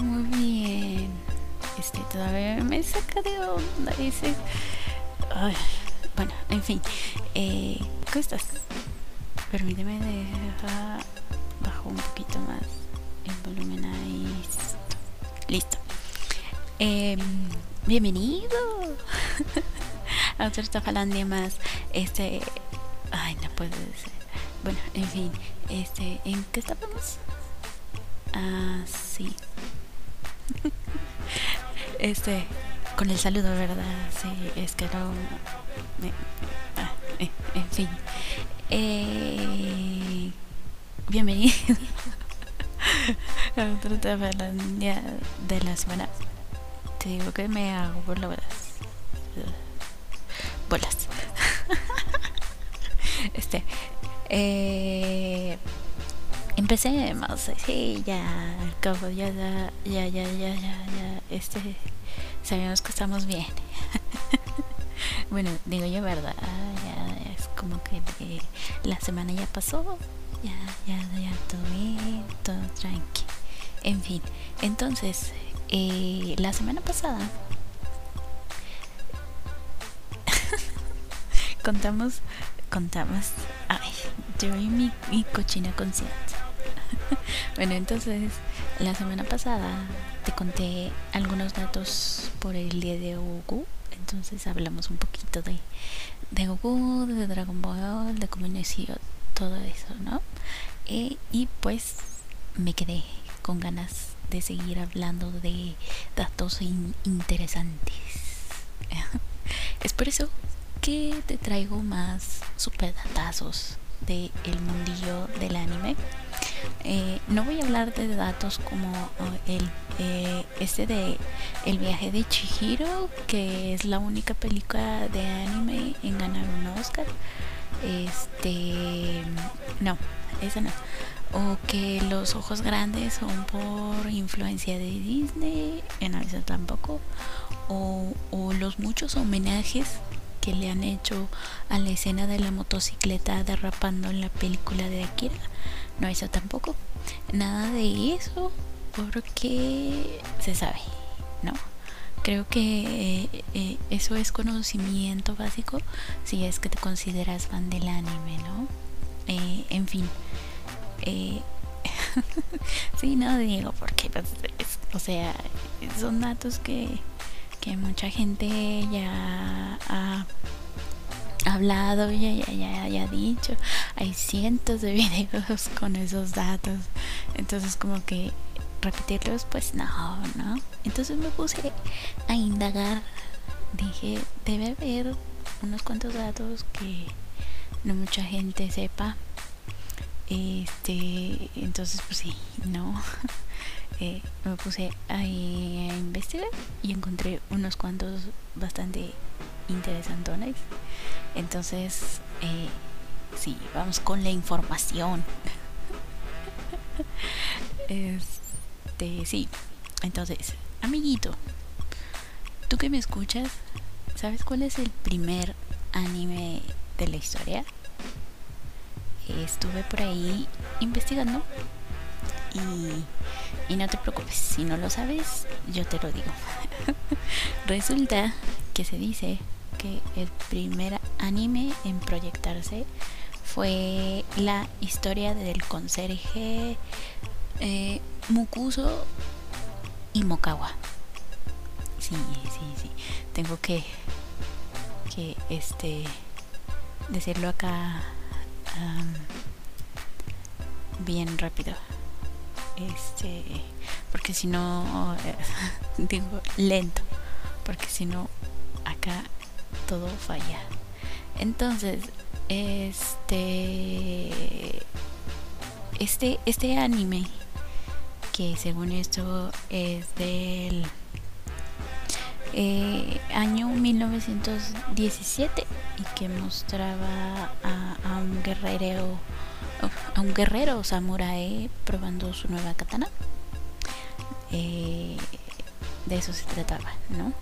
muy bien. Este, todavía me saca de onda ese. Bueno, en fin. Eh, ¿Cómo estás? Permíteme dejar bajo un poquito más el volumen ahí. Listo. Eh, bienvenido a otra estafalandia más. Este. Ay, no puedo decir. Bueno, en fin. Este, ¿en qué estábamos? Ah, sí. este, con el saludo, ¿verdad? Sí, es que no. Me, ah, eh, en fin. Eh, bienvenido a otra tafalandia de la semana. Te digo que me hago por bolas. Bolas. este. Eh, empecemos. Sí, ya. Cabo, ya, ya, ya, ya, ya, ya. Este. Sabemos que estamos bien. bueno, digo yo, ¿verdad? Ya, es como que la semana ya pasó. Ya, ya, ya, todo bien, todo tranqui. En fin, entonces, eh, la semana pasada contamos, contamos, ay, yo y mi, mi cochina conciencia. bueno, entonces, la semana pasada te conté algunos datos por el día de Goku. Entonces hablamos un poquito de, de Goku, de Dragon Ball, de comunicación, todo eso, ¿no? Eh, y pues me quedé con ganas de seguir hablando de datos in interesantes. es por eso que te traigo más super datazos del el mundillo del anime. Eh, no voy a hablar de datos como uh, el eh, este de el viaje de Chihiro que es la única película de anime en ganar un Oscar. Este no esa no. O que los ojos grandes son por influencia de Disney en eso tampoco. O, o los muchos homenajes que le han hecho a la escena de la motocicleta derrapando en la película de Akira no eso tampoco. Nada de eso porque se sabe no creo que eh, eh, eso es conocimiento básico si es que te consideras fan del anime no eh, en fin sí no digo porque pues, es, o sea son datos que que mucha gente ya ha hablado ya ya ya, ya dicho. Hay cientos de videos con esos datos. Entonces como que repetirlos pues no no entonces me puse a indagar. Dije debe haber unos cuantos datos que no mucha gente sepa. Este entonces pues sí no. Eh, me puse a investigar y encontré unos cuantos bastante interesantones entonces eh, sí vamos con la información este sí entonces amiguito tú que me escuchas sabes cuál es el primer anime de la historia estuve por ahí investigando y, y, no te preocupes, si no lo sabes, yo te lo digo. Resulta que se dice el primer anime en proyectarse fue la historia del conserje eh, Mukuso y Mokawa. Sí, sí, sí. Tengo que, que este, decirlo acá bien rápido este porque si no digo lento porque si no acá todo falla entonces este este este anime que según esto es del eh, año 1917 y que mostraba a, un guerrero a un guerrero samurái probando su nueva katana. Eh, de eso se trataba, ¿no?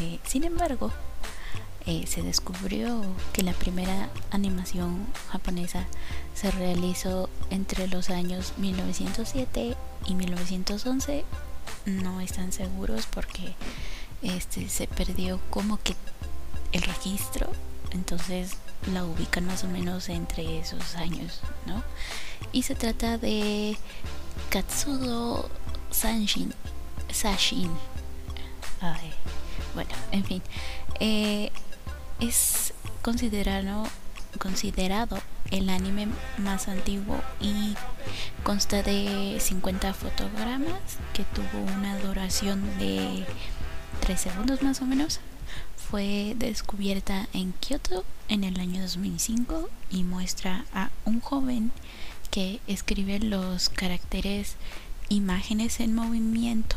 Eh, sin embargo, eh, se descubrió que la primera animación japonesa se realizó entre los años 1907 y 1911 no están seguros porque este se perdió como que el registro. Entonces la ubican más o menos entre esos años no y se trata de Katsudo Sanshin Sashin. Bueno en fin. Eh, es considerado el anime más antiguo y consta de 50 fotogramas que tuvo una duración de 3 segundos más o menos. Fue descubierta en Kyoto en el año 2005 y muestra a un joven que escribe los caracteres imágenes en movimiento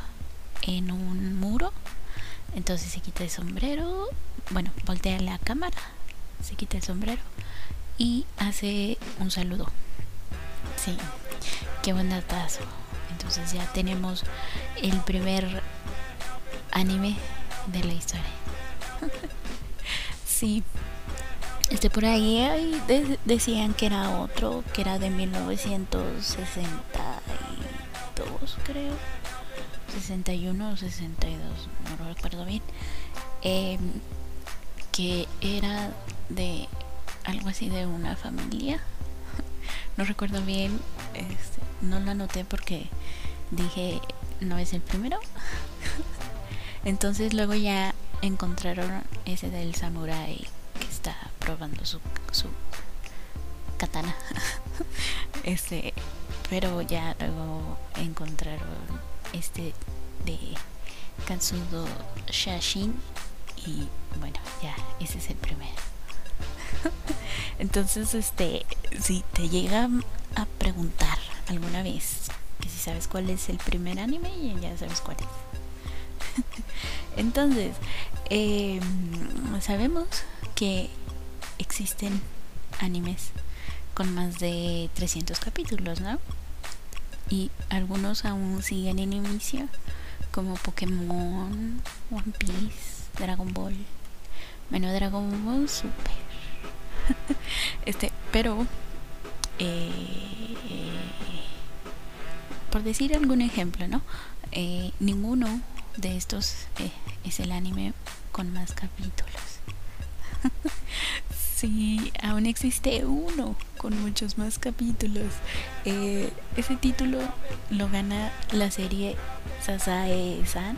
en un muro. Entonces se quita el sombrero, bueno, voltea la cámara, se quita el sombrero y hace un saludo. Sí, qué buen datazo. Entonces ya tenemos el primer anime de la historia. sí. Este por ahí decían que era otro, que era de 1962, creo. 61 o 62, no lo recuerdo bien. Em, que era de algo así de una familia. no recuerdo bien, este, no lo anoté porque dije no es el primero. Entonces luego ya encontraron ese del samurai que está probando su, su katana. este, pero ya luego encontraron este de Kansudo Shashin y bueno, ya ese es el primero. Entonces, este, si te llegan a preguntar alguna vez que si sabes cuál es el primer anime, ya sabes cuál es. Entonces, em, sabemos que existen animes con más de 300 capítulos, ¿no? Y algunos aún siguen en inicio, como Pokémon, One Piece, Dragon Ball. Bueno, Dragon Ball Super este, pero eh, por decir algún ejemplo, ¿no? Eh, ninguno de estos eh, es el anime con más capítulos. sí, aún existe uno con muchos más capítulos. ese título lo gana la serie Sasae-san,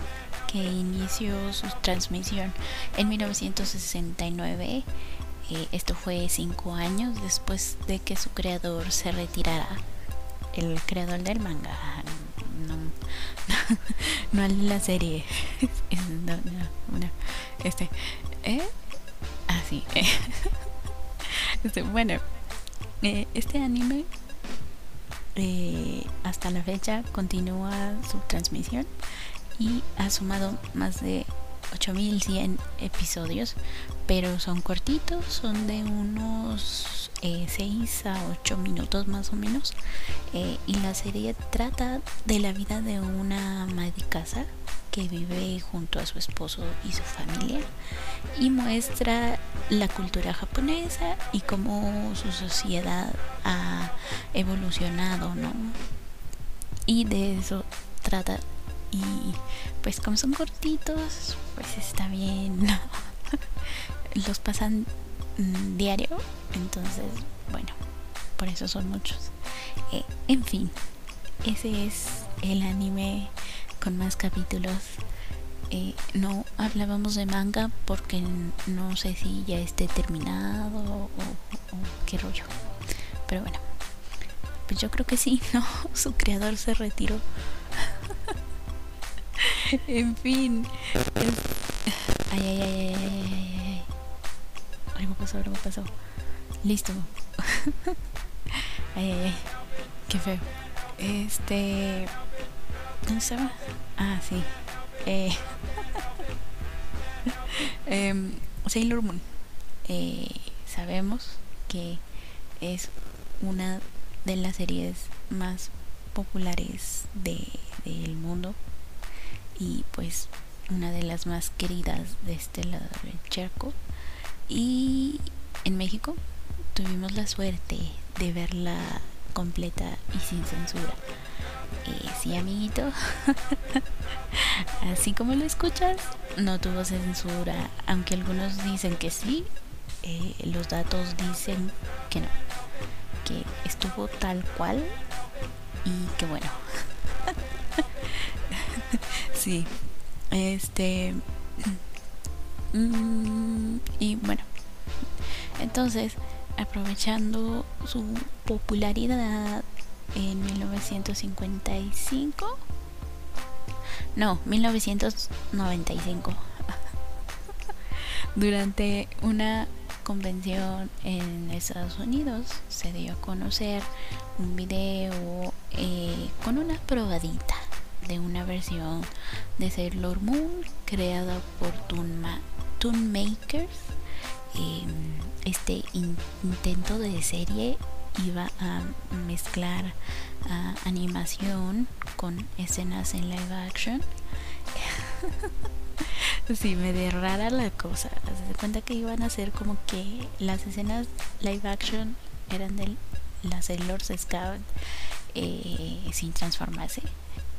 que inició su transmisión en 1969 eh, esto fue cinco años después de que su creador se retirara. El creador del manga. No, no, no la serie. no, no, este. ¿Eh? Ah, sí. Este, bueno, eh, este anime eh, hasta la fecha continúa su transmisión y ha sumado más de 8100 episodios, pero son cortitos, son de unos 6 eh, a 8 minutos más o menos. Eh, y la serie trata de la vida de una ama de casa que vive junto a su esposo y su familia y muestra la cultura japonesa y cómo su sociedad ha evolucionado, ¿no? Y de eso trata y pues como son cortitos, pues está bien. Los pasan mm, diario, entonces, bueno, por eso son muchos. Eh, en fin, ese es el anime con más capítulos. Eh, no hablábamos de manga porque no sé si ya esté terminado o, qué rollo. Pero bueno, pues yo creo que sí, ¿no? Su creador se retiró. en fin. Ay, ay, ay, ay, ay, ay, Algo pasó, algo pasó. Listo. ay, ay, ay. Qué feo. Este. ¿Dónde estaba? Ah, sí. Eh. eh, Sailor Moon. Eh, sabemos que es una de las series más populares de, del mundo y pues una de las más queridas de este lado del charco. Y en México tuvimos la suerte de verla completa y sin censura. Eh, sí, amiguito. Así como lo escuchas, no tuvo censura. Aunque algunos dicen que sí, eh, los datos dicen que no. Que estuvo tal cual y que bueno. sí. Este. Mm, y bueno. Entonces, aprovechando su popularidad en 1955. No, 1995. Durante una convención en Estados Unidos se dio a conocer un video eh, con una probadita de una versión de Sailor Moon creada por Toon, Makers. Em, este intento de serie iba a mezclar animación con escenas en live action. sí, me de rara la cosa. Se cuenta que iban a ser como que las escenas live action eran de las Sailor Scout eh, sin transformarse.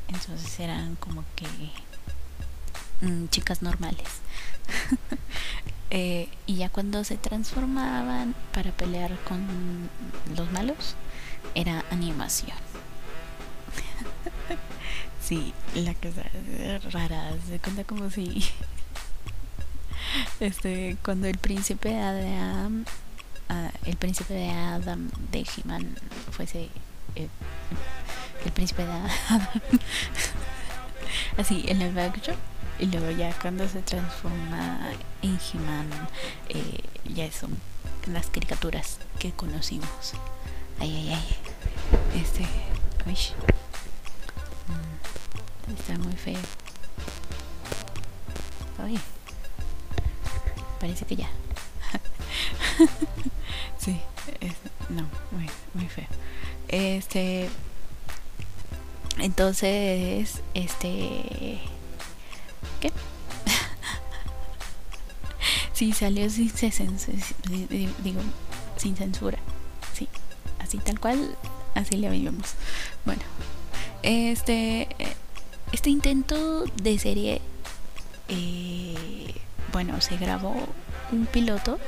Entonces eran como que mm, chicas normales. Eh, y ya cuando se transformaban para pelear con los malos, era animación. sí, la cosa rara, se cuenta como si este cuando el príncipe de Adam ah, el príncipe de Adam de He-Man fuese eh, el príncipe de Adam así en el backdrop y luego ya cuando se transforma en He-Man, eh, ya son las caricaturas que conocimos. Ay, ay, ay. Este. Uy. Mm, está muy feo. Ay. Parece que ya. sí. no, muy, muy feo. Este. Entonces, este ¿Qué? sí, salió sin, censura. Sí, así tal cual, así le vimos. Bueno, este, este intento de serie, eh, bueno, se grabó un piloto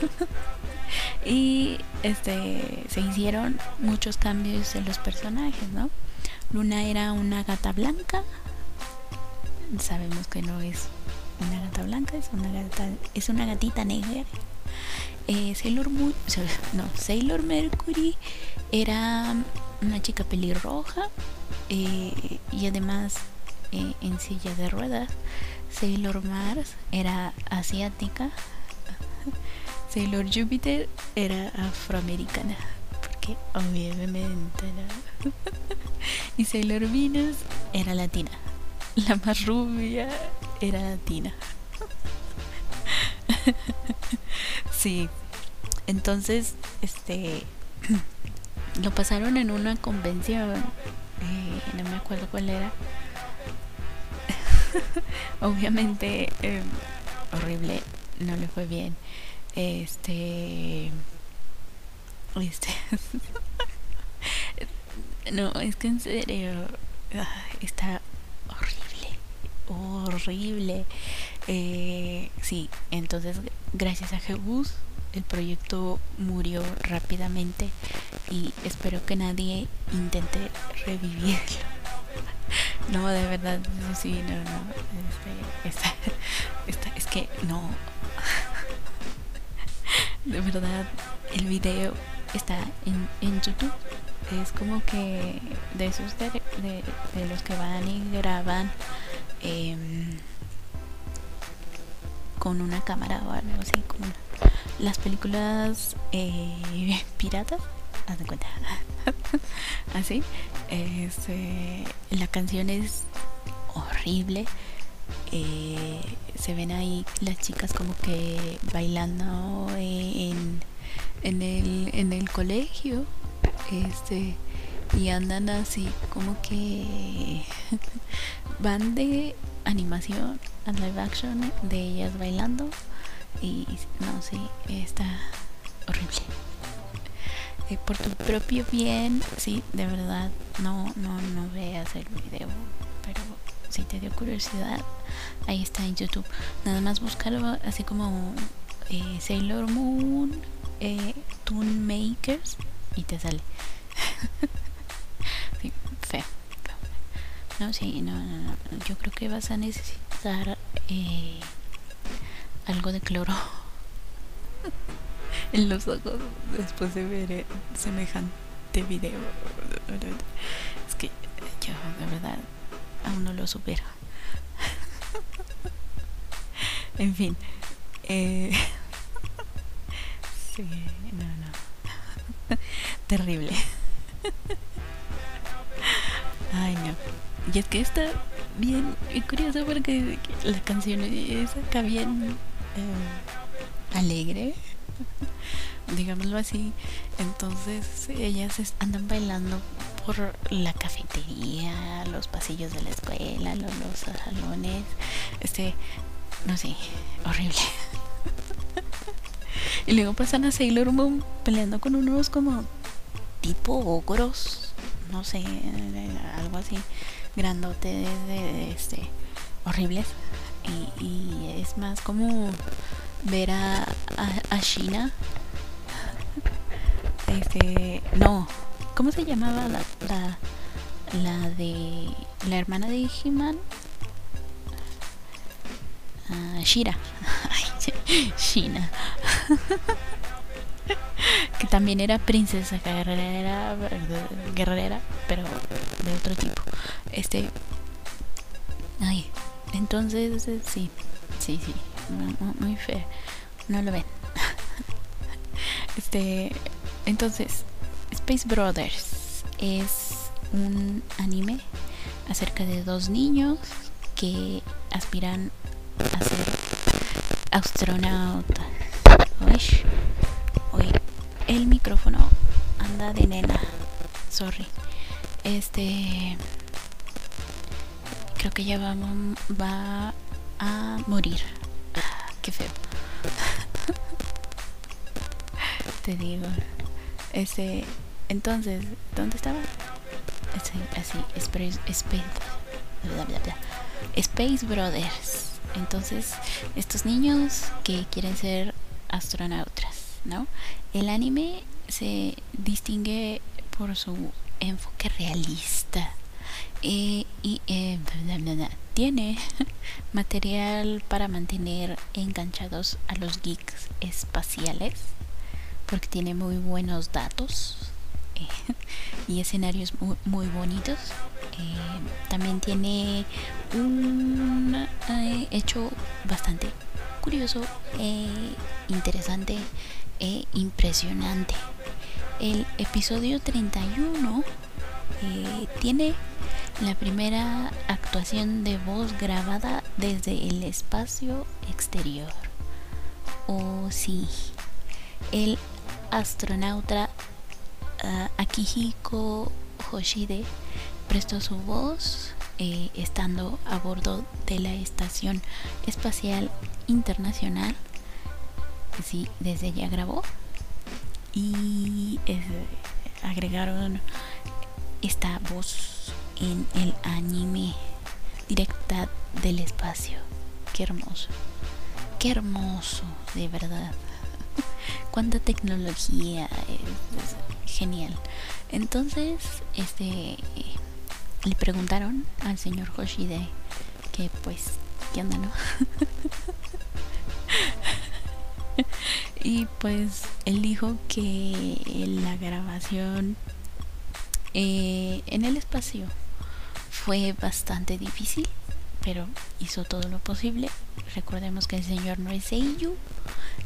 y este se hicieron muchos cambios en los personajes, ¿no? Luna era una gata blanca, sabemos que no es una gata blanca, es una gata, es una gatita negra. Eh, Sailor Moon, no, Sailor Mercury era una chica pelirroja eh, y además eh, en silla de ruedas. Sailor Mars era asiática. Sailor Jupiter era afroamericana. Porque obviamente no. y Sailor Venus era latina la más rubia era Tina. sí. Entonces, este lo pasaron en una convención. Eh, no me acuerdo cuál era. Obviamente, em, horrible. No le fue bien. Este. Este. no, es que en serio. Ah, está horrible. Eh, sí, entonces gracias a Jebus el proyecto murió rápidamente y espero que nadie intente revivirlo. No, de verdad, sí, no, no. Este, es que no. De verdad, el video está en, en YouTube. Es como que de esos de, de los que van y graban Em, con una cámara o algo así, como las películas eh, piratas, haz de cuenta, así. Este, la canción es horrible. Eh, se ven ahí las chicas como que bailando en, en, el, en el colegio. Este, y andan así como que van de animación a live action de ellas bailando y no sí está horrible eh, por tu propio bien, sí, de verdad, no, no, no veas el video, pero si te dio curiosidad, ahí está en YouTube. Nada más búscalo así como eh, Sailor Moon, eh, Toon Makers y te sale. No, sí, no, no, no. Yo creo que vas a necesitar eh, algo de cloro en los ojos después de ver eh, semejante video. Es que yo, de verdad, aún no lo supero. en fin. Eh, sí, no, no. Terrible. Ay, no. Y es que está bien curioso porque la canción es acá bien eh, alegre digámoslo así. Entonces ellas andan bailando por la cafetería, los pasillos de la escuela, los, salones, este, no sé, horrible. y luego pasan a Sailor Moon peleando con unos como tipo ogros, no sé, algo así, grandote de, este, horribles. Y, es más como ver a, a, este, no, ¿cómo se llamaba la, la, la de la hermana de He-Man? Uh, Shira. Shina. que también era princesa guerrera, guerrera, pero de otro tipo. Este. Ay, entonces sí, sí, sí, muy, muy feo. No lo ven. este, entonces, Space Brothers es un anime acerca de dos niños que aspiran a ser astronautas. Uy, el micrófono anda de nena. Sorry. Este. Que ya va, va a morir. Qué feo. Te digo. Ese, entonces, ¿dónde estaba? así, Space, Space, Space Brothers. Entonces, estos niños que quieren ser astronautas, ¿no? El anime se distingue por su enfoque realista. Y eh, tiene material para mantener enganchados a los geeks espaciales porque tiene muy buenos datos y escenarios muy, muy bonitos. Eh, también tiene un eh, hecho bastante curioso, interesante e impresionante. El episodio 31 tiene la primera actuación de voz grabada desde el espacio exterior. Oh sí, el astronauta uh, Akihiko Hoshide prestó su voz eh, estando a bordo de la Estación Espacial Internacional. Sí, desde ya grabó. Y eh, agregaron esta voz en el anime directa del espacio. Qué hermoso. Qué hermoso, de verdad cuánta tecnología, es, genial. Entonces, este le preguntaron al señor Hoshide que pues, ¿qué onda, no? y pues él dijo que la grabación eh, en el espacio fue bastante difícil, pero hizo todo lo posible. Recordemos que el señor no es Seiyu,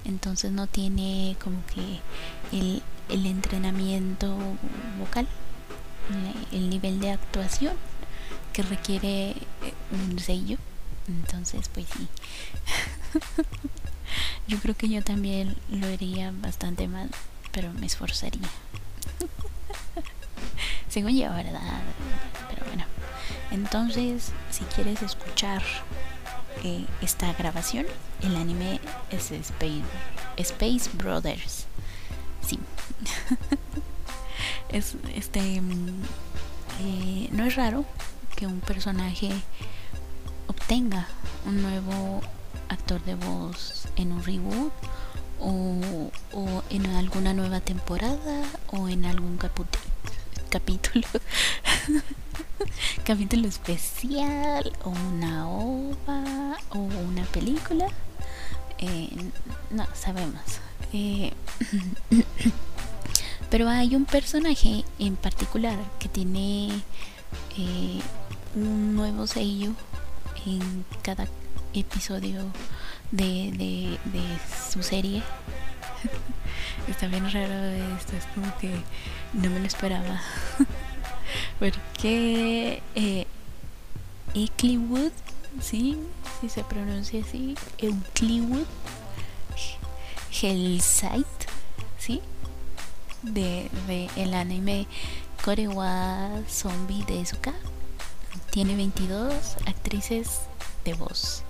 entonces no tiene como que el, el entrenamiento vocal, el nivel de actuación que requiere eh, un sello. Entonces, pues sí. yo creo que yo también lo haría bastante mal, pero me esforzaría. Según yo, ¿verdad? Entonces, si quieres escuchar eh, esta grabación. El anime es Space, Space Brothers. Sí. es este mm, eh, no es raro que un personaje obtenga un nuevo actor de voz en un reboot o, o en alguna nueva temporada o en algún capítulo capítulo especial o una ova o una película eh, no sabemos eh, pero hay un personaje en particular que tiene eh, un nuevo sello en cada episodio de, de, su serie. Está bien raro esto, es como que no me lo esperaba. Porque eh, ¿sí? Si se pronuncia así, Eucliwood, Hellside, ¿sí? De, de el anime Korewa Zombie de Suka. Tiene 22 actrices de voz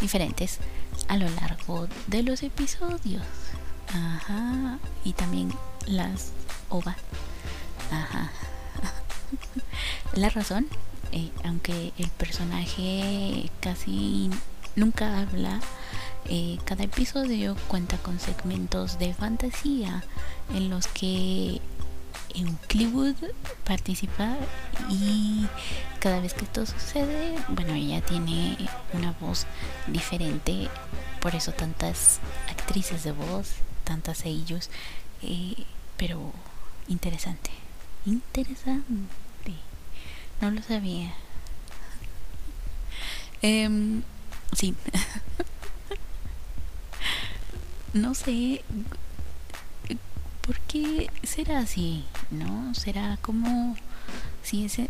diferentes a lo largo de los episodios. Ajá. Y también las OVA. Ajá. La razón, eh, aunque el personaje casi nunca habla, eh, cada episodio cuenta con segmentos de fantasía en los que Euclid participa y cada vez que esto sucede, bueno, ella tiene una voz diferente, por eso tantas actrices de voz, tantas ellos, eh, pero interesante, interesante, no lo sabía. Eh, sí, no sé ¿por qué será así? ¿No? ¿Será como si es en,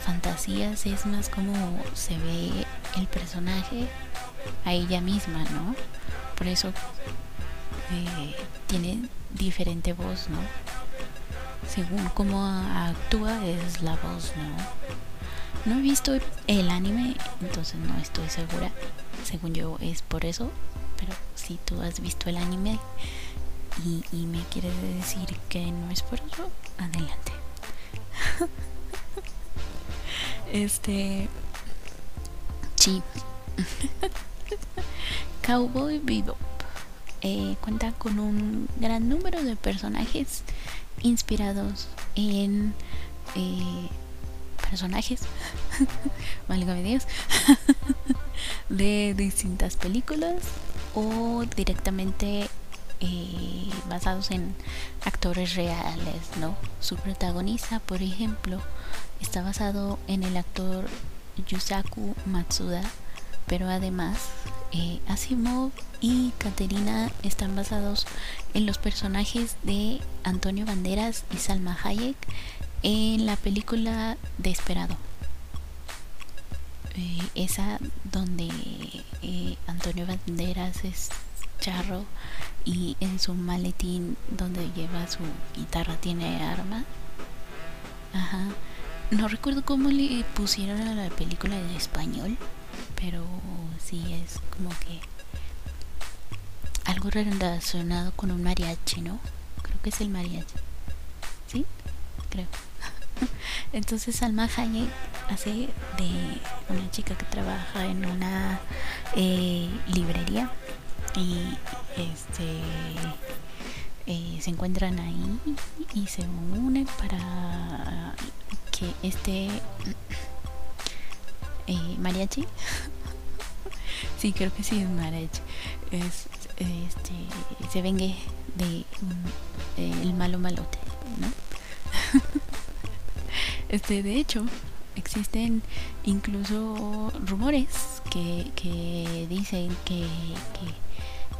fantasías es más como se ve el personaje a ella misma, ¿no? Por eso eh, tiene diferente voz, ¿no? Según cómo actúa es la voz, ¿no? No he visto el anime, entonces no estoy segura. Según yo es por eso, pero si tú has visto el anime, y, me quiere decir que no es por eso, adelante. este. Sí. Cowboy Bebop eh, cuenta con un gran número de personajes inspirados en eh, personajes, Dios, de distintas películas o directamente eh, basados en actores reales, ¿no? Su protagonista, por ejemplo, está basado en el actor Yusaku Matsuda, pero además eh, Asimov y Katerina están basados en los personajes de Antonio Banderas y Salma Hayek en la película Desperado. Eh, esa donde Antonio Banderas es charro y en su maletín donde lleva su guitarra tiene arma. Ajá. No recuerdo cómo le pusieron a la película en español, pero sí es como que algo relacionado con un mariachi, ¿no? Creo que es el mariachi. ¿Sí? Creo. Entonces Salma Hayek hace de una chica que trabaja en una eh, librería y este eh, se encuentran ahí y se unen para que este eh, mariachi sí creo que sí es mariachi es, este se vengue de el malo malote ¿no? este de hecho existen incluso rumores que, que dicen que, que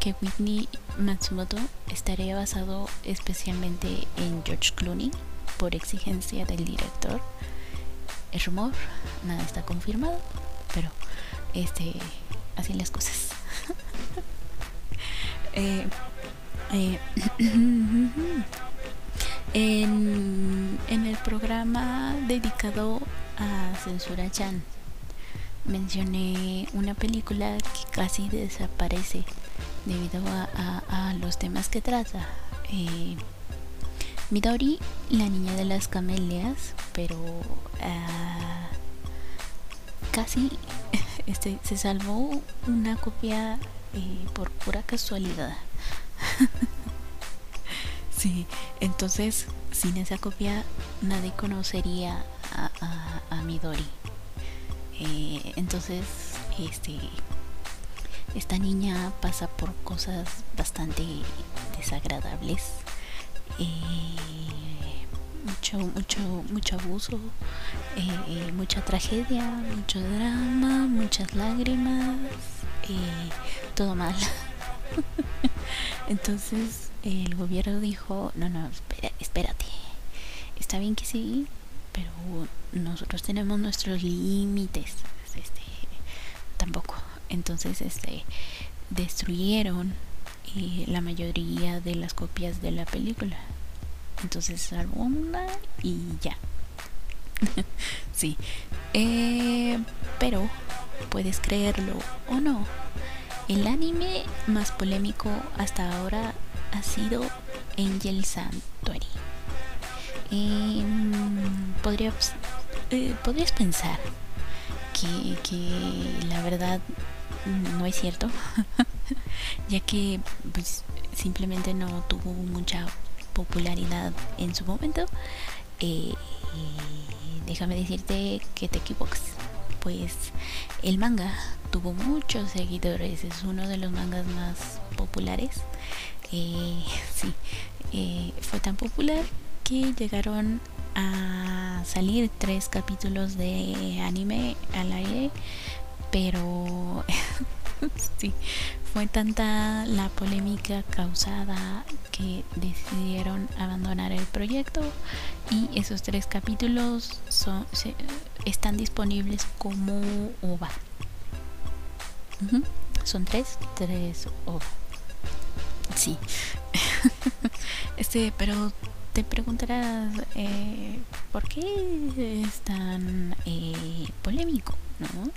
que Whitney Matsumoto estaría basado especialmente en George Clooney por exigencia del director. Es rumor, nada está confirmado, pero este así las cosas. Eh, eh, en, el programa dedicado a Censura Chan mencioné una película que casi desaparece debido a, los temas que trata. Eh, Midori, la niña de las camelias, pero uh, casi este, se salvó una copia eh, por pura casualidad. sí, entonces sin esa copia nadie conocería a Midori. Eh, entonces, este, esta niña pasa por cosas bastante desagradables. Eh, mucho, mucho, mucho abuso, eh, mucha tragedia, mucho drama, muchas lágrimas, todo mal. Entonces el gobierno dijo, no, no, espérate, está bien que sí, pero nosotros tenemos nuestros límites. Este, tampoco. Entonces, este, destruyeron la mayoría de las copias de la película. Entonces salvo una y ya. sí. Eh, pero, puedes creerlo o no, el anime más polémico hasta ahora ha sido Angel Sanctuary. Eh, podrías, podrías pensar que, que, la verdad no es cierto, ya que pues, simplemente no tuvo mucha popularidad en su momento. Eh, déjame decirte que te equivocas, pues el manga tuvo muchos seguidores, es uno de los mangas más populares. Eh, sí, eh, fue tan popular que llegaron a salir tres capítulos de anime al aire, pero sí, fue tanta la polémica causada que decidieron abandonar el proyecto y esos tres capítulos son, están disponibles como OVA. Son tres, tres OVA. Sí. este, pero te preguntarás eh, por qué es tan eh, polémico, ¿no?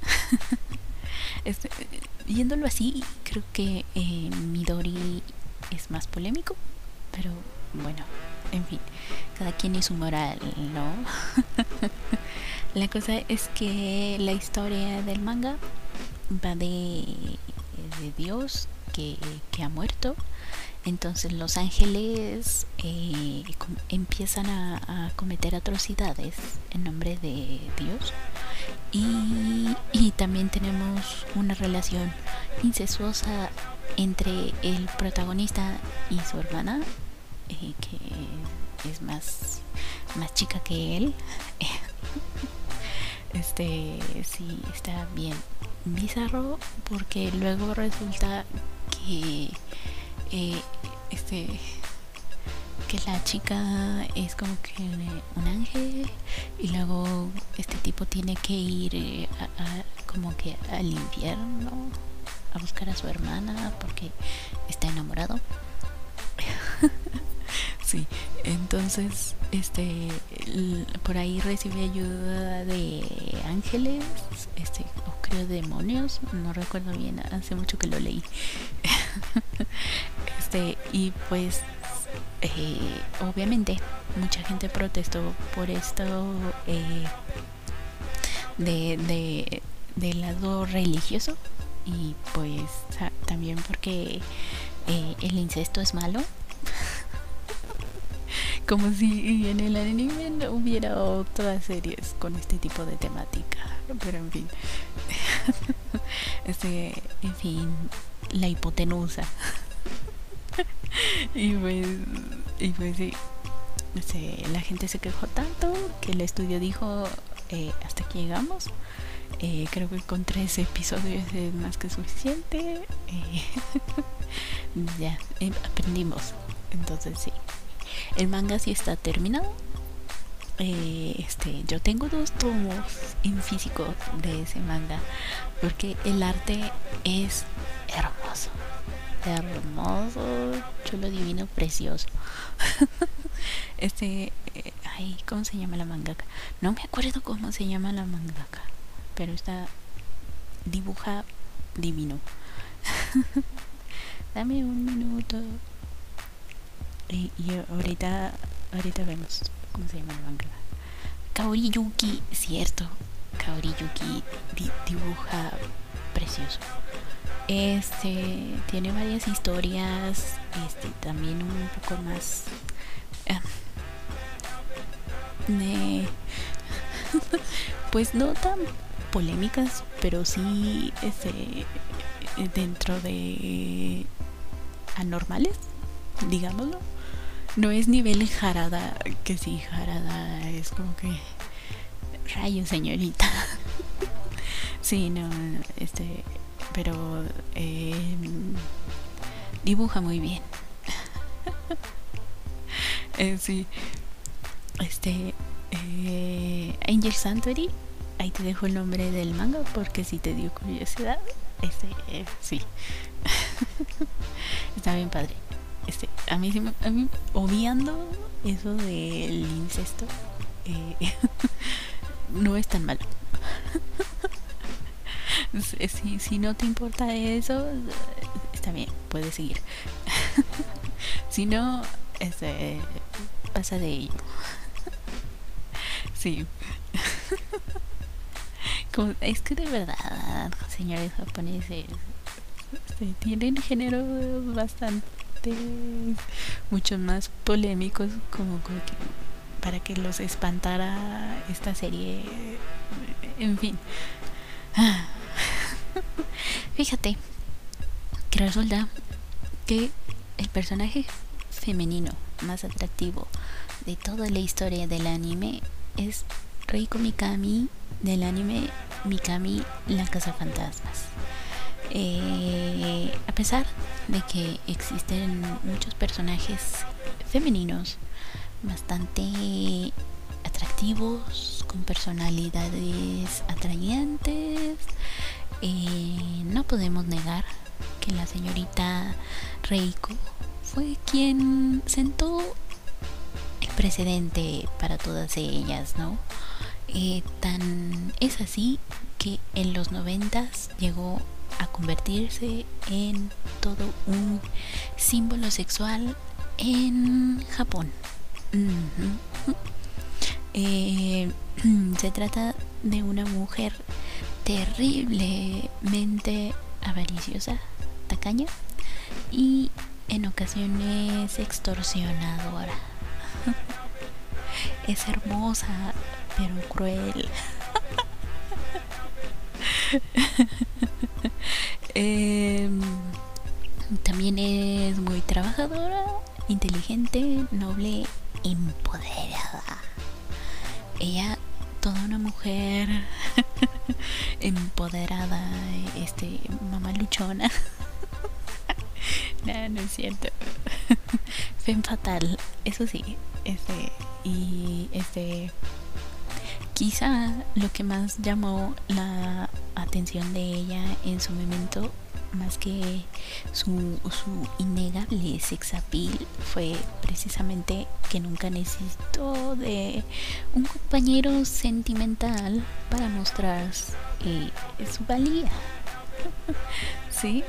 este, yéndolo así, creo que eh, Midori es más polémico, pero bueno, en fin, cada quien es su moral, ¿no? la cosa es que la historia del manga va de, de Dios que, que ha muerto entonces los ángeles eh, empiezan a, cometer atrocidades en nombre de Dios. Y, también tenemos una relación incestuosa entre el protagonista y su hermana, eh, que es más, más chica que él. este sí está bien bizarro porque luego resulta que eh, este que la chica es como que un ángel y luego este tipo tiene que ir eh, como que al infierno a buscar a su hermana porque está enamorado. Sí entonces este por ahí recibe ayuda de ángeles este o creo demonios no recuerdo bien hace mucho que lo leí este, y pues eh, obviamente mucha gente protestó por esto eh, de, del lado religioso y pues también porque eh, el incesto es malo. Como si en el anime hubiera otras series con este tipo de temática pero en fin. Este en fin la hipotenusa y pues, y pues sí, la gente se quejó tanto que el estudio dijo, eh, hasta aquí llegamos. Eh, creo que con tres episodios es más que suficiente. Eh, ya, aprendimos. Entonces sí. El manga sí está terminado. este, yo tengo dos tomos en físico de ese manga porque el arte es hermoso hermoso, chulo, divino, precioso. este, eh, ay, ¿cómo se llama la mangaka? No me acuerdo cómo se llama la mangaka, pero está dibuja divino. Dame un minuto. Y, ahorita, ahorita vemos cómo se llama el manga. Kaori Yuki, cierto. Kaori Yuki dibuja precioso. Este tiene varias historias, este también un poco más eh, pues no tan polémicas, pero sí este dentro de anormales, digámoslo. No es nivel jarada, que sí, jarada es como que rayo señorita. sí, no, este, pero eh, dibuja muy bien. eh, sí, este, eh, Angel Sanctuary, ahí te dejo el nombre del manga porque si te dio curiosidad, este, eh, sí, está bien padre. Este, a mí, a mí obviando eso del incesto, no es tan malo. Si, si no te importa eso, está bien, puedes seguir. si no, este, pasa de ello. sí. es que de verdad, señores japoneses, este, tienen géneros bastante, mucho más polémicos como para que los espantara esta serie. En fin. Fíjate que resulta que el personaje femenino más atractivo de toda la historia del anime es Reiko Mikami del anime Mikami la Casa Fantasmas. Eh, a pesar de que existen muchos personajes femeninos bastante atractivos, con personalidades atrayentes, eh, no podemos negar que la señorita Reiko fue quien sentó el precedente para todas ellas, ¿no? Eh, tan es así que en los noventas llegó a convertirse en todo un símbolo sexual en Japón. Eh, se trata de una mujer terriblemente avariciosa, tacaña y en ocasiones extorsionadora. es hermosa, pero cruel. Em, también es muy trabajadora, inteligente, noble, empoderada. Ella, toda una mujer empoderada, este, mamá luchona. no, no es cierto. Fem fatal, eso sí, este, y este, quizá lo que más llamó la atención de ella en su momento más que su, su innegable sex appeal fue precisamente que nunca necesitó de un compañero sentimental para mostrar eh, su valía. ¿Sí?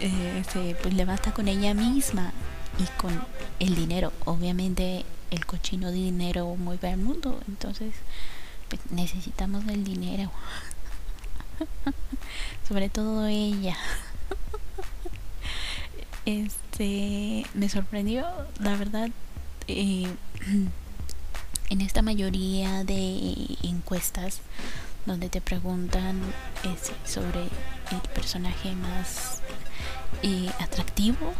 Eh, pues le basta con ella misma y con el dinero. Obviamente el cochino dinero mueve al mundo, entonces pues necesitamos del dinero. Sobre todo ella. Este me sorprendió, la verdad, eh, en esta mayoría de encuestas donde te preguntan sobre el personaje más eh, atractivo,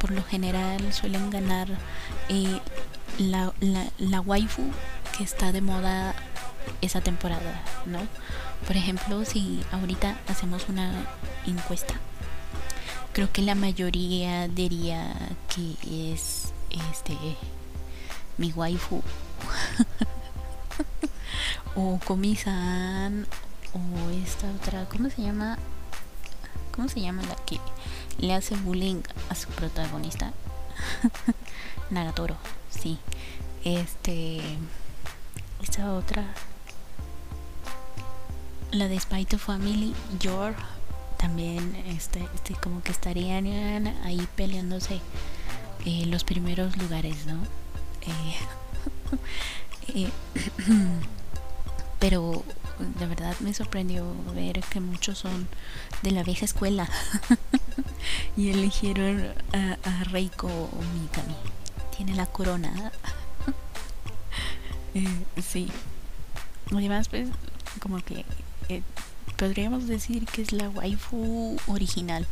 por lo general suelen ganar eh, la, la, la waifu que está de moda esa temporada, ¿no? Por ejemplo, si ahorita hacemos una encuesta, creo que la mayoría diría que es este mi waifu o Komi-san o esta otra, ¿cómo se llama? ¿Cómo se llama la que le hace bullying a su protagonista? Nagatoro, sí. Este esta otra la de Spy to Family, Yor también este, este como que estarían ahí peleándose eh, los primeros lugares, ¿no? Eh, pero de verdad me sorprendió ver que muchos son de la vieja escuela y eligieron a, a Reiko Mikami. Tiene la corona. sí. Además, pues, como que podríamos decir que es la waifu original.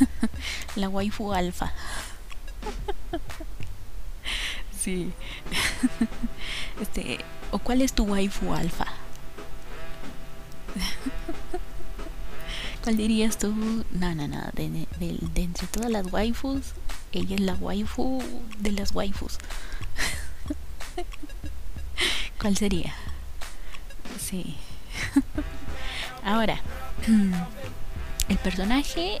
la waifu alfa. sí. este, ¿o cuál es tu waifu alfa? ¿Cuál dirías tú? No, no, no. De, de, entre todas las waifus, ella es la waifu de las waifus. ¿Cuál sería? Sí. Ahora, el personaje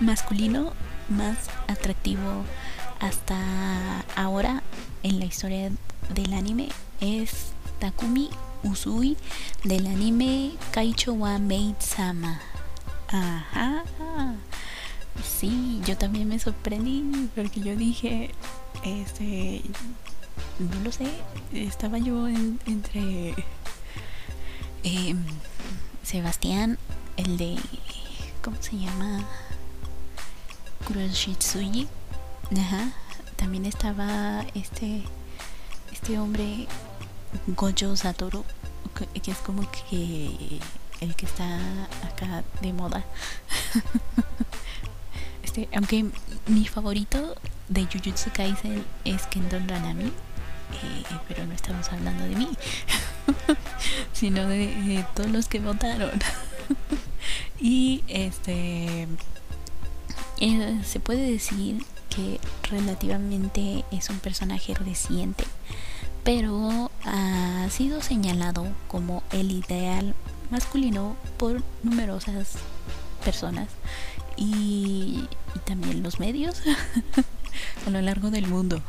masculino más atractivo hasta ahora en la historia del anime es Takumi Usui del anime Kaicho wa Maid Sama. Ajá. Sí, yo también me sorprendí porque yo dije, este, no lo sé, estaba yo entre eh, Sebastián, el de. ¿Cómo se llama? Kuroshitsuji. Ajá. También estaba este. Este hombre. Gojo Satoru. Que es como que. El que está acá de moda. este, aunque mi favorito de Jujutsu Kaisen es Kendon Ranami. Eh, pero no estamos hablando de mí. sino de todos los que votaron. y este eh, se puede decir que relativamente es un personaje reciente, pero ha sido señalado como el ideal masculino por numerosas personas y, también los medios a lo largo del mundo.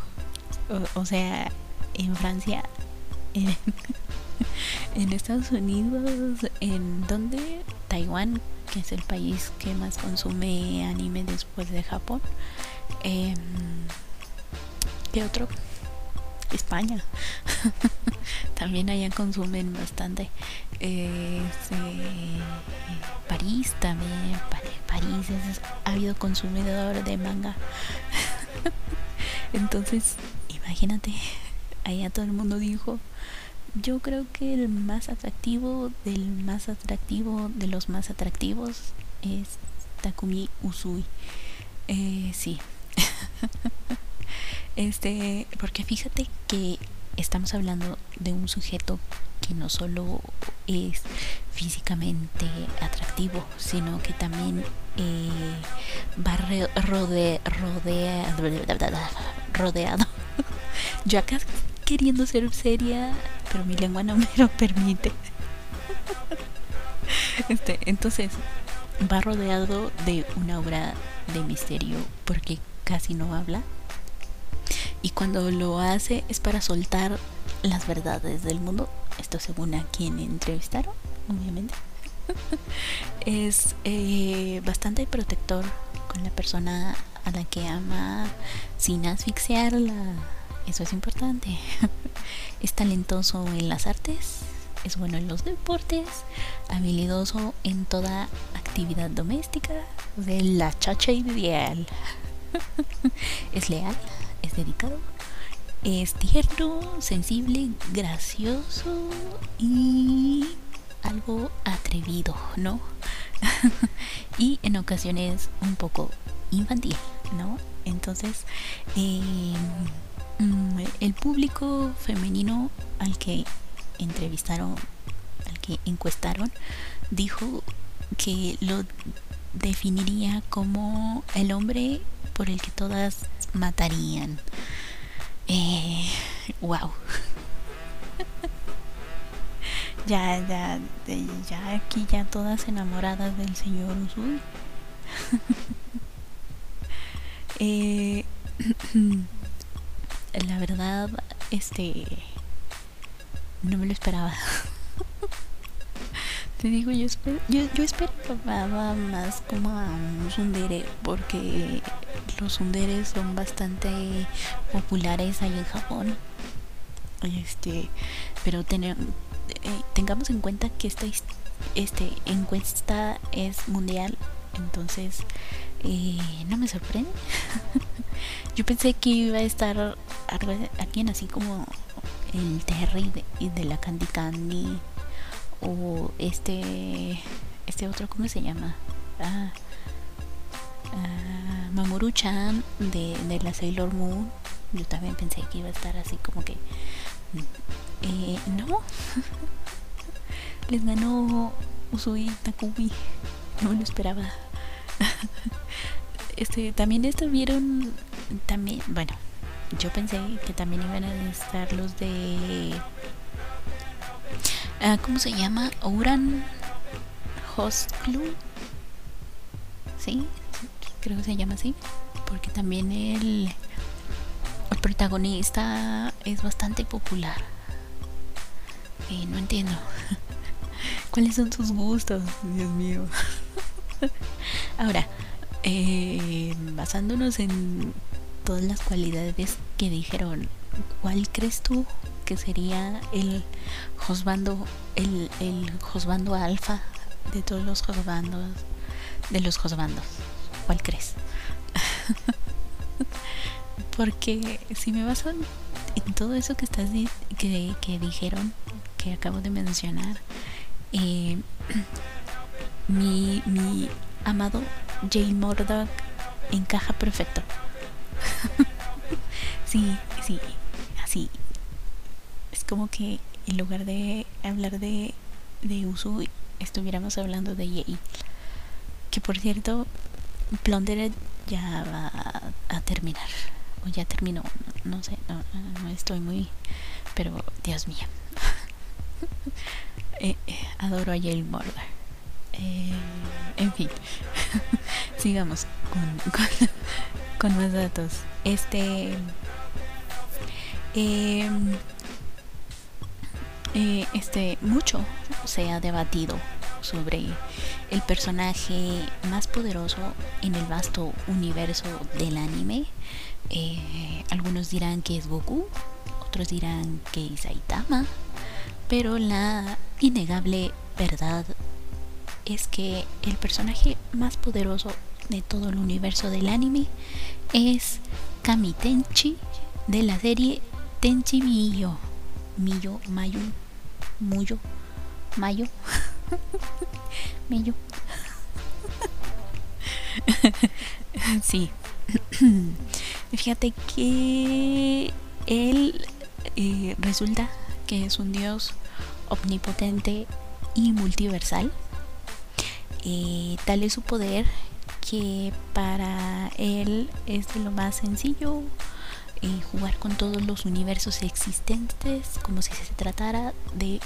O, sea, en Francia, Estados Unidos, en donde Taiwán, que es el país que más consume anime después de Japón. Eh, ¿Qué otro? España. también allá consumen bastante. Eh, París también. París ha habido consumidor de manga. Entonces, imagínate, allá todo el mundo dijo, yo creo que el más atractivo del más atractivo de los más atractivos es Takumi Usui. Eh, sí. este, porque fíjate que estamos hablando de un sujeto que no solo es físicamente atractivo, sino que también eh, va rode, rodeado. Yo acá queriendo ser seria, pero mi lengua no me lo permite. Este, entonces, va rodeado de una obra de misterio porque casi no habla. Y cuando lo hace es para soltar las verdades del mundo. Esto según a quien entrevistaron, obviamente. es eh, bastante protector con la persona a la que ama sin asfixiarla eso es importante. es talentoso en las artes, es bueno en los deportes, habilidoso en toda actividad doméstica, de la chacha ideal. es leal, es dedicado, es tierno, sensible, gracioso y algo atrevido, ¿no? y en ocasiones un poco infantil, ¿no? Entonces, Mm, el público femenino al que entrevistaron, al que encuestaron, dijo que lo definiría como el hombre por el que todas matarían. Eh, wow. ya, ya, ya aquí ya todas enamoradas del señor Usui. eh, la verdad, este, no me lo esperaba. Te digo, yo, espero, yo, yo esperaba más como a un sundere porque los sunderes son bastante populares ahí en Japón. Este, pero tener, eh, tengamos en cuenta que esta este, encuesta es mundial, entonces eh, no me sorprende. yo pensé que iba a estar alguien así como el Terry de, de la Candy Candy o este este otro cómo se llama ah, ah Mamoru-chan de, de, la Sailor Moon. Yo también pensé que iba a estar así como que eh, no. Les ganó Usui Takumi. No lo esperaba este también estuvieron también bueno yo pensé que también iban a estar los de Ah, ¿cómo se llama? Uran Host Club. Sí, creo que se llama así. Porque también el, el protagonista es bastante popular. Y no entiendo. ¿Cuáles son sus gustos? Dios mío. Ahora, eh, basándonos en todas las cualidades que dijeron, ¿cuál crees tú que sería el Josbando, el, el Josbando alfa de todos los Josbandos, de los Josbandos. ¿Cuál crees? Porque si me baso en todo eso que estás que, que dijeron, que acabo de mencionar, eh, mi, mi amado Jay Murdoch encaja perfecto. sí, sí, así como que en lugar de hablar de, de Usu, estuviéramos hablando de Yei. Que por cierto, Plundered ya va a, terminar. O ya terminó. No, sé, no, estoy muy. Pero, Dios mío. Eh, eh, adoro a Yale Murder. Eh, en fin. Sigamos con, más datos. Este. Eh, eh, este mucho se ha debatido sobre el personaje más poderoso en el vasto universo del anime. Eh, algunos dirán que es Goku, otros dirán que es Saitama, pero la innegable verdad es que el personaje más poderoso de todo el universo del anime es Kami Tenchi de la serie Tenchi Miyo. Miyo, Mayu, Muyo, Mayo, Millo. sí. Fíjate que él eh, resulta que es un dios omnipotente y multiversal. Eh, tal es su poder que para él es de lo más sencillo jugar con todos los universos existentes como si se tratara de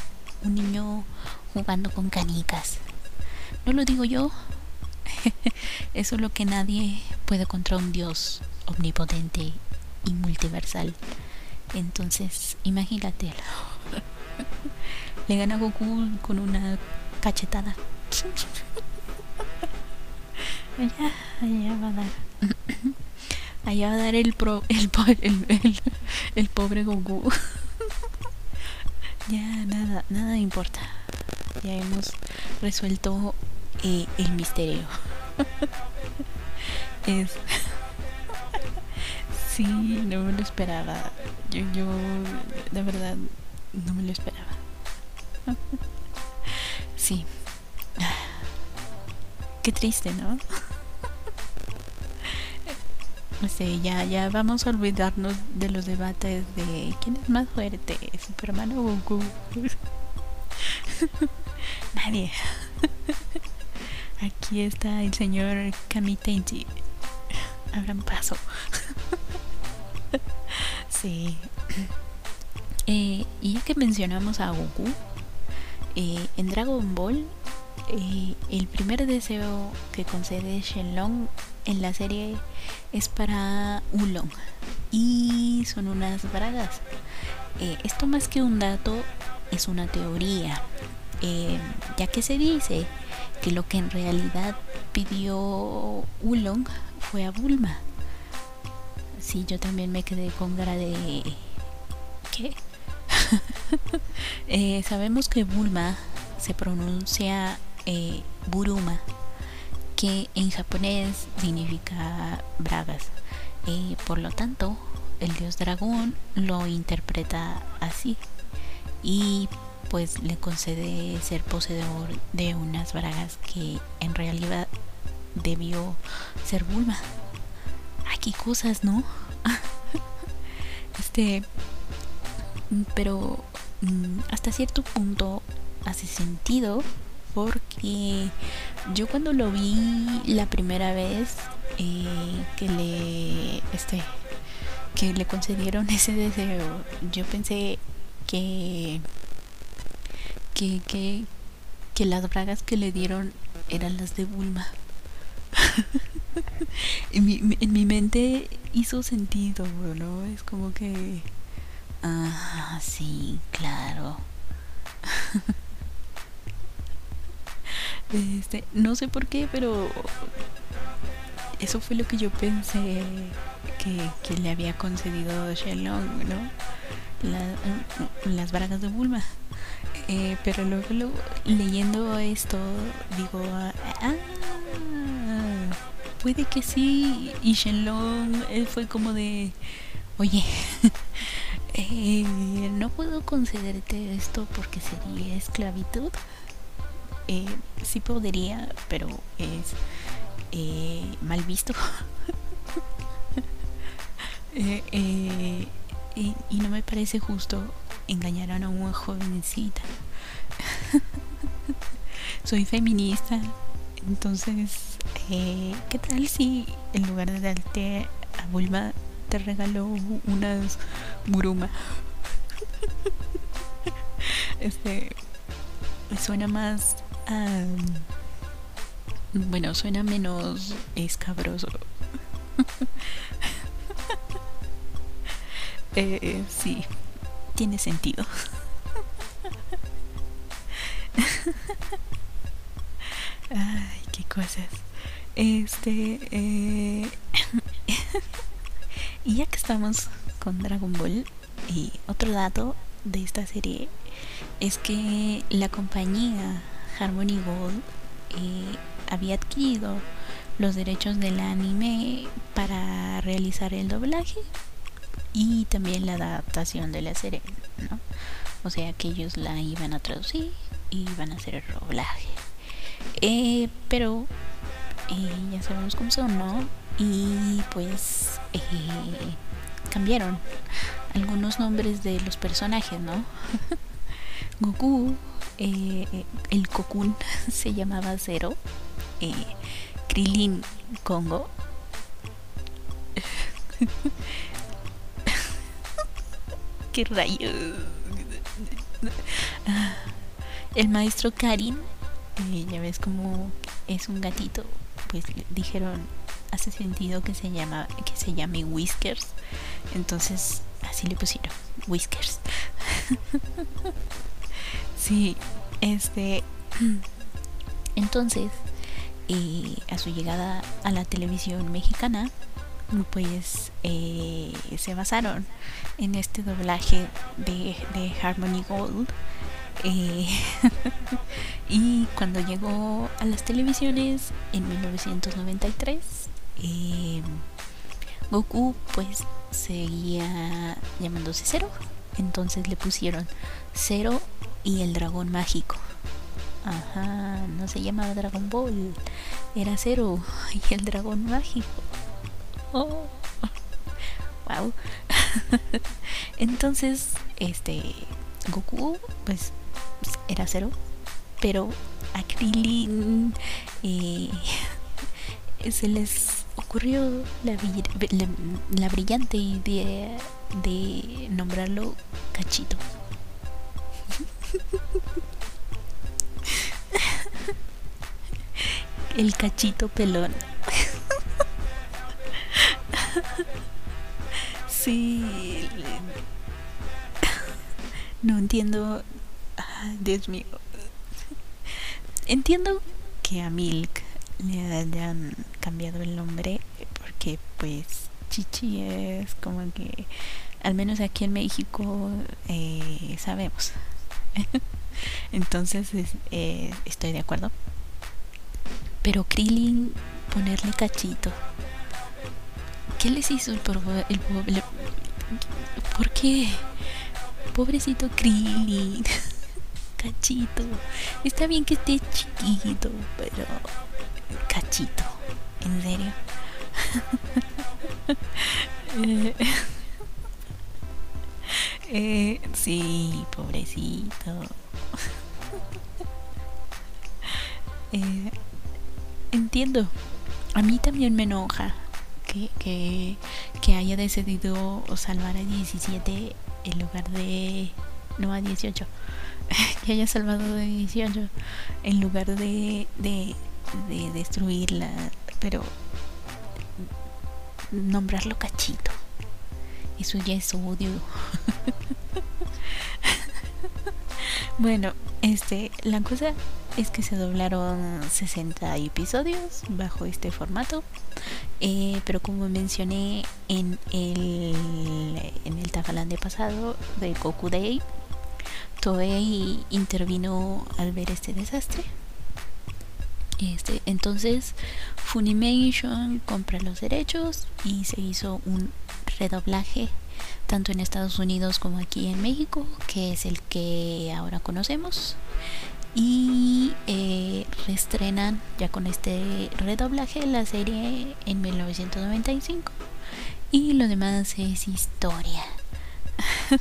un niño jugando con canicas. No lo digo yo, eso es lo que nadie puede contra un dios omnipotente y multiversal. Entonces, imagínate. Le gana Goku con una cachetada. allá, allá va a dar. Allá va a dar el, pro, el, el, el, pobre Goku. ya nada, nada importa. Ya hemos resuelto eh, el misterio. es. sí, no me lo esperaba. Yo, yo, de verdad, no me lo esperaba. sí. Qué triste, ¿no? sé, ya, ya vamos a olvidarnos de los debates de quién es más fuerte, Superman o Goku. Nadie. Aquí está el señor Kamitenji. Abran paso. sí. Eh, y ya que mencionamos a Goku, eh, en Dragon Ball, eh, el primer deseo que concede Shenlong en la serie es para Ulong y son unas bragas. Eh, esto más que un dato es una teoría. eh, ya que se dice que lo que en realidad pidió Ulong fue a Bulma. Sí, yo también me quedé con cara de... ¿Qué? Sabemos que Bulma se pronuncia eh, Buruma, que en japonés significa bragas. Eh, por lo tanto, el dios dragón lo interpreta así y pues le concede ser poseedor de unas bragas que en realidad debió ser Bulma. Aquí cosas, ¿no? este, pero mm, hasta cierto punto hace sentido porque yo cuando lo vi la primera vez eh, que le este que le concedieron ese deseo yo pensé que que, que, que las bragas que le dieron eran las de Bulma en, mi, en mi mente hizo sentido ¿no? es como que ah sí claro Este, no sé por qué, pero eso fue lo que yo pensé que, le había concedido Shenlong, ¿no? las bragas de Bulma. Eh, pero luego, leyendo esto, digo, ah, puede que sí. Y Shenlong eh, fue como de, oye, eh, no puedo concederte esto porque sería esclavitud eh, sí podría, pero es eh, mal visto. Eh, eh, y, no me parece justo engañar a una jovencita. Soy feminista, entonces, eh, ¿qué tal si en lugar de darte a Bulma te regaló unas Muruma? este, suena más bueno, suena menos escabroso. eh, sí, tiene sentido. Ay, qué cosas. Este, eh, y ya que estamos con Dragon Ball, y otro dato de esta serie es que la compañía Harmony Gold eh, había adquirido los derechos del anime para realizar el doblaje y también la adaptación de la serie, ¿no? O sea que ellos la iban a traducir y iban a hacer el doblaje. Eh, pero eh, ya sabemos cómo son, ¿no? Y pues cambiaron algunos nombres de los personajes, ¿no? Goku eh, el Cocoon se llamaba Zero, eh, Krilin Congo. ¿Qué rayo? El maestro Karin, eh, ya ves como es un gatito, pues dijeron hace sentido que se llama que se llame Whiskers, entonces así le pusieron Whiskers. Sí, este. Entonces, eh, a su llegada a la televisión mexicana, pues eh, se basaron en este doblaje de, Harmony Gold. Eh, y cuando llegó a las televisiones en 1993, Goku pues seguía llamándose Cero. Entonces le pusieron Cero y el dragón mágico. Ajá, no se llamaba Dragon Ball, era Cero y el dragón mágico. Oh. Wow. Entonces, este Goku, pues era Cero, pero a Krillin eh, se les ocurrió la brillante idea de nombrarlo Cachito. El cachito pelón. Sí. No entiendo. Dios mío. entiendo que a Milk le hayan cambiado el nombre porque pues Chichi es como que al menos aquí en México eh, sabemos entonces eh, estoy de acuerdo. Pero Krillin ponerle cachito. ¿qué les hizo el pobre el ¿por qué? pobrecito Krillin. Cachito. Está bien que esté chiquito pero cachito en serio. Eh, eh, sí, pobrecito. Eh, entiendo. A mí también me enoja que, que, que haya decidido salvar a 17 en lugar de... No a 18. que haya salvado de 18 en lugar de, de, de destruirla. Pero nombrarlo cachito. Eso ya es odio. Bueno, este, la cosa es que se doblaron 60 episodios bajo este formato. Eh, pero como mencioné en el en el de pasado de Goku Day, Toei intervino al ver este desastre este, entonces Funimation compra los derechos y se hizo un redoblaje tanto en Estados Unidos como aquí en México, que es el que ahora conocemos. Y eh, reestrenan ya con este redoblaje la serie en 1995. Y lo demás es historia.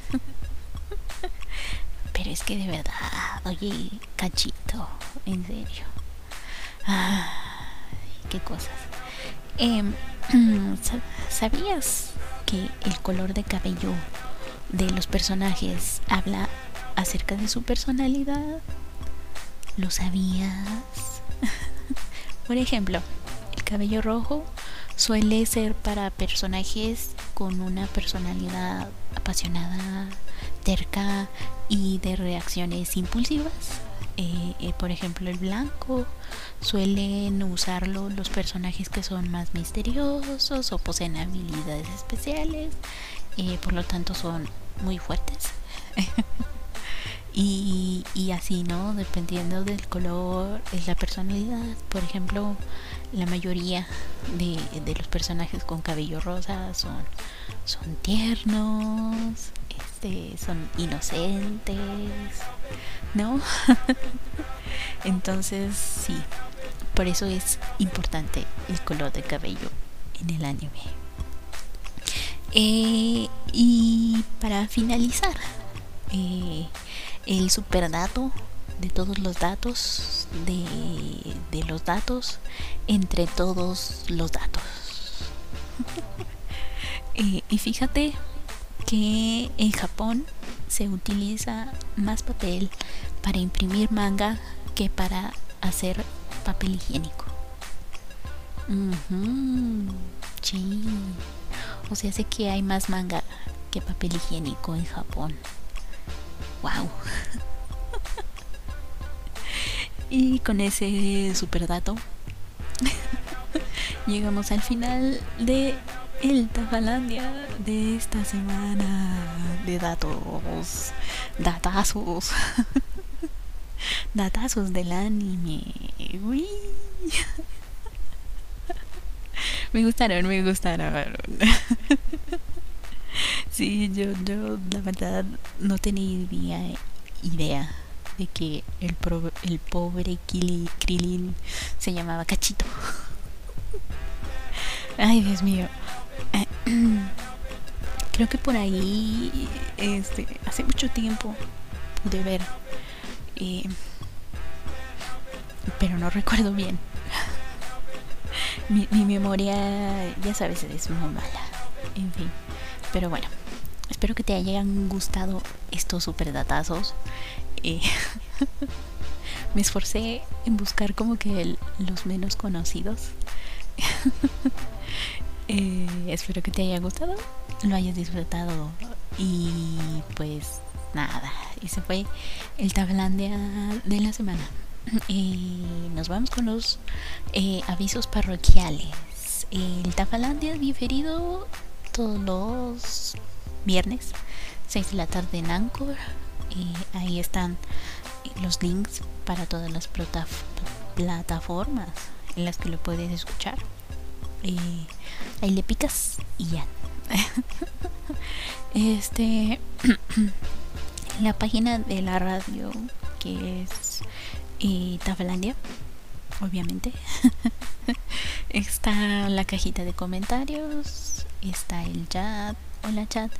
Pero es que de verdad, oye, cachito, en serio. Qué cosas. Em, ¿Sabías el color de cabello de los personajes habla acerca de su personalidad? ¿Lo sabías? Por ejemplo, el cabello rojo suele ser para personajes con una personalidad apasionada, terca y de reacciones impulsivas. Eh, eh, por ejemplo, el blanco suelen usarlo los personajes que son más misteriosos o poseen habilidades especiales, eh, por lo tanto son muy fuertes. y, así, ¿no? Dependiendo del color, es la personalidad. Por ejemplo, la mayoría de, de los personajes con cabello rosa son, son tiernos, este, son inocentes, ¿no? Entonces, sí, por eso es importante el color de cabello en el anime. Eh, y para finalizar, eh, el super dato de todos los datos, de, de los datos, entre todos los datos. eh, y fíjate que en Japón se utiliza más papel para imprimir manga que para hacer papel higiénico. Sí. O sea, sé que hay más manga que papel higiénico en Japón. Wow. y con ese super dato llegamos al final de el Tafalandia de esta semana de datos, datazos, datazos del anime. Uy. Me gustaron, me gustaron. Sí, yo, yo la verdad no tenía idea de que el, el pobre Krillin se llamaba Cachito. Ay, Dios mío. Creo que por ahí, este, hace mucho tiempo pude ver, eh, pero no recuerdo bien. mi, memoria, ya sabes, es muy mala. En fin, pero bueno, espero que te hayan gustado estos super datazos. Eh, me esforcé en buscar como que los menos conocidos. Eh, espero que te haya gustado, lo hayas disfrutado y pues nada, ese fue el Tablandia de la semana. Y nos vamos con los eh, avisos parroquiales. El Tafalandia diferido todos los viernes, 6 de la tarde en Anchor. Y ahí están los links para todas las plataformas en las que lo puedes escuchar. Y ahí le picas y ya. este la página de la radio que es eh, obviamente está la cajita de comentarios está el chat hola chat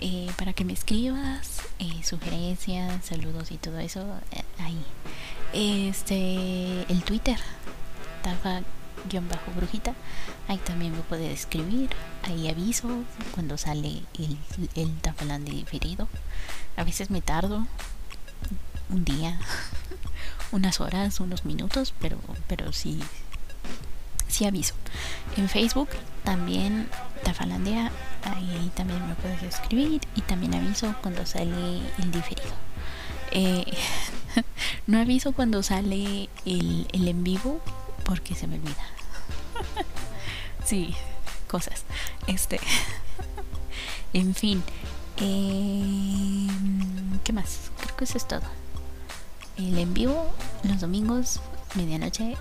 eh, para que me escribas eh, sugerencias saludos y todo eso eh, ahí este el twitter bajo brujita ahí también me puede escribir ahí aviso cuando sale el, el tafalandia diferido a veces me tardo un día unas horas unos minutos pero pero sí sí aviso. En Facebook también Tafalandia, ahí también me puedes escribir y también aviso cuando sale el diferido. Eh, no aviso cuando sale el, el en vivo porque se me olvida. sí, cosas. Este. en fin. Eh, ¿Qué más? Creo que eso es todo. El en vivo los domingos, medianoche,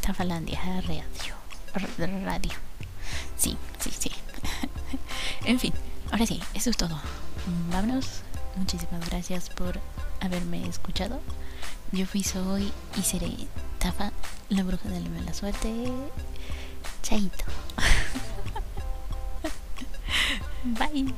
Tafalandia Radio. Radio. Sí, sí, sí. en fin, ahora sí, eso es todo. Vámonos. Muchísimas gracias por haberme escuchado. Yo fui, soy y seré La bruja de la mala suerte. Chaito. Bye.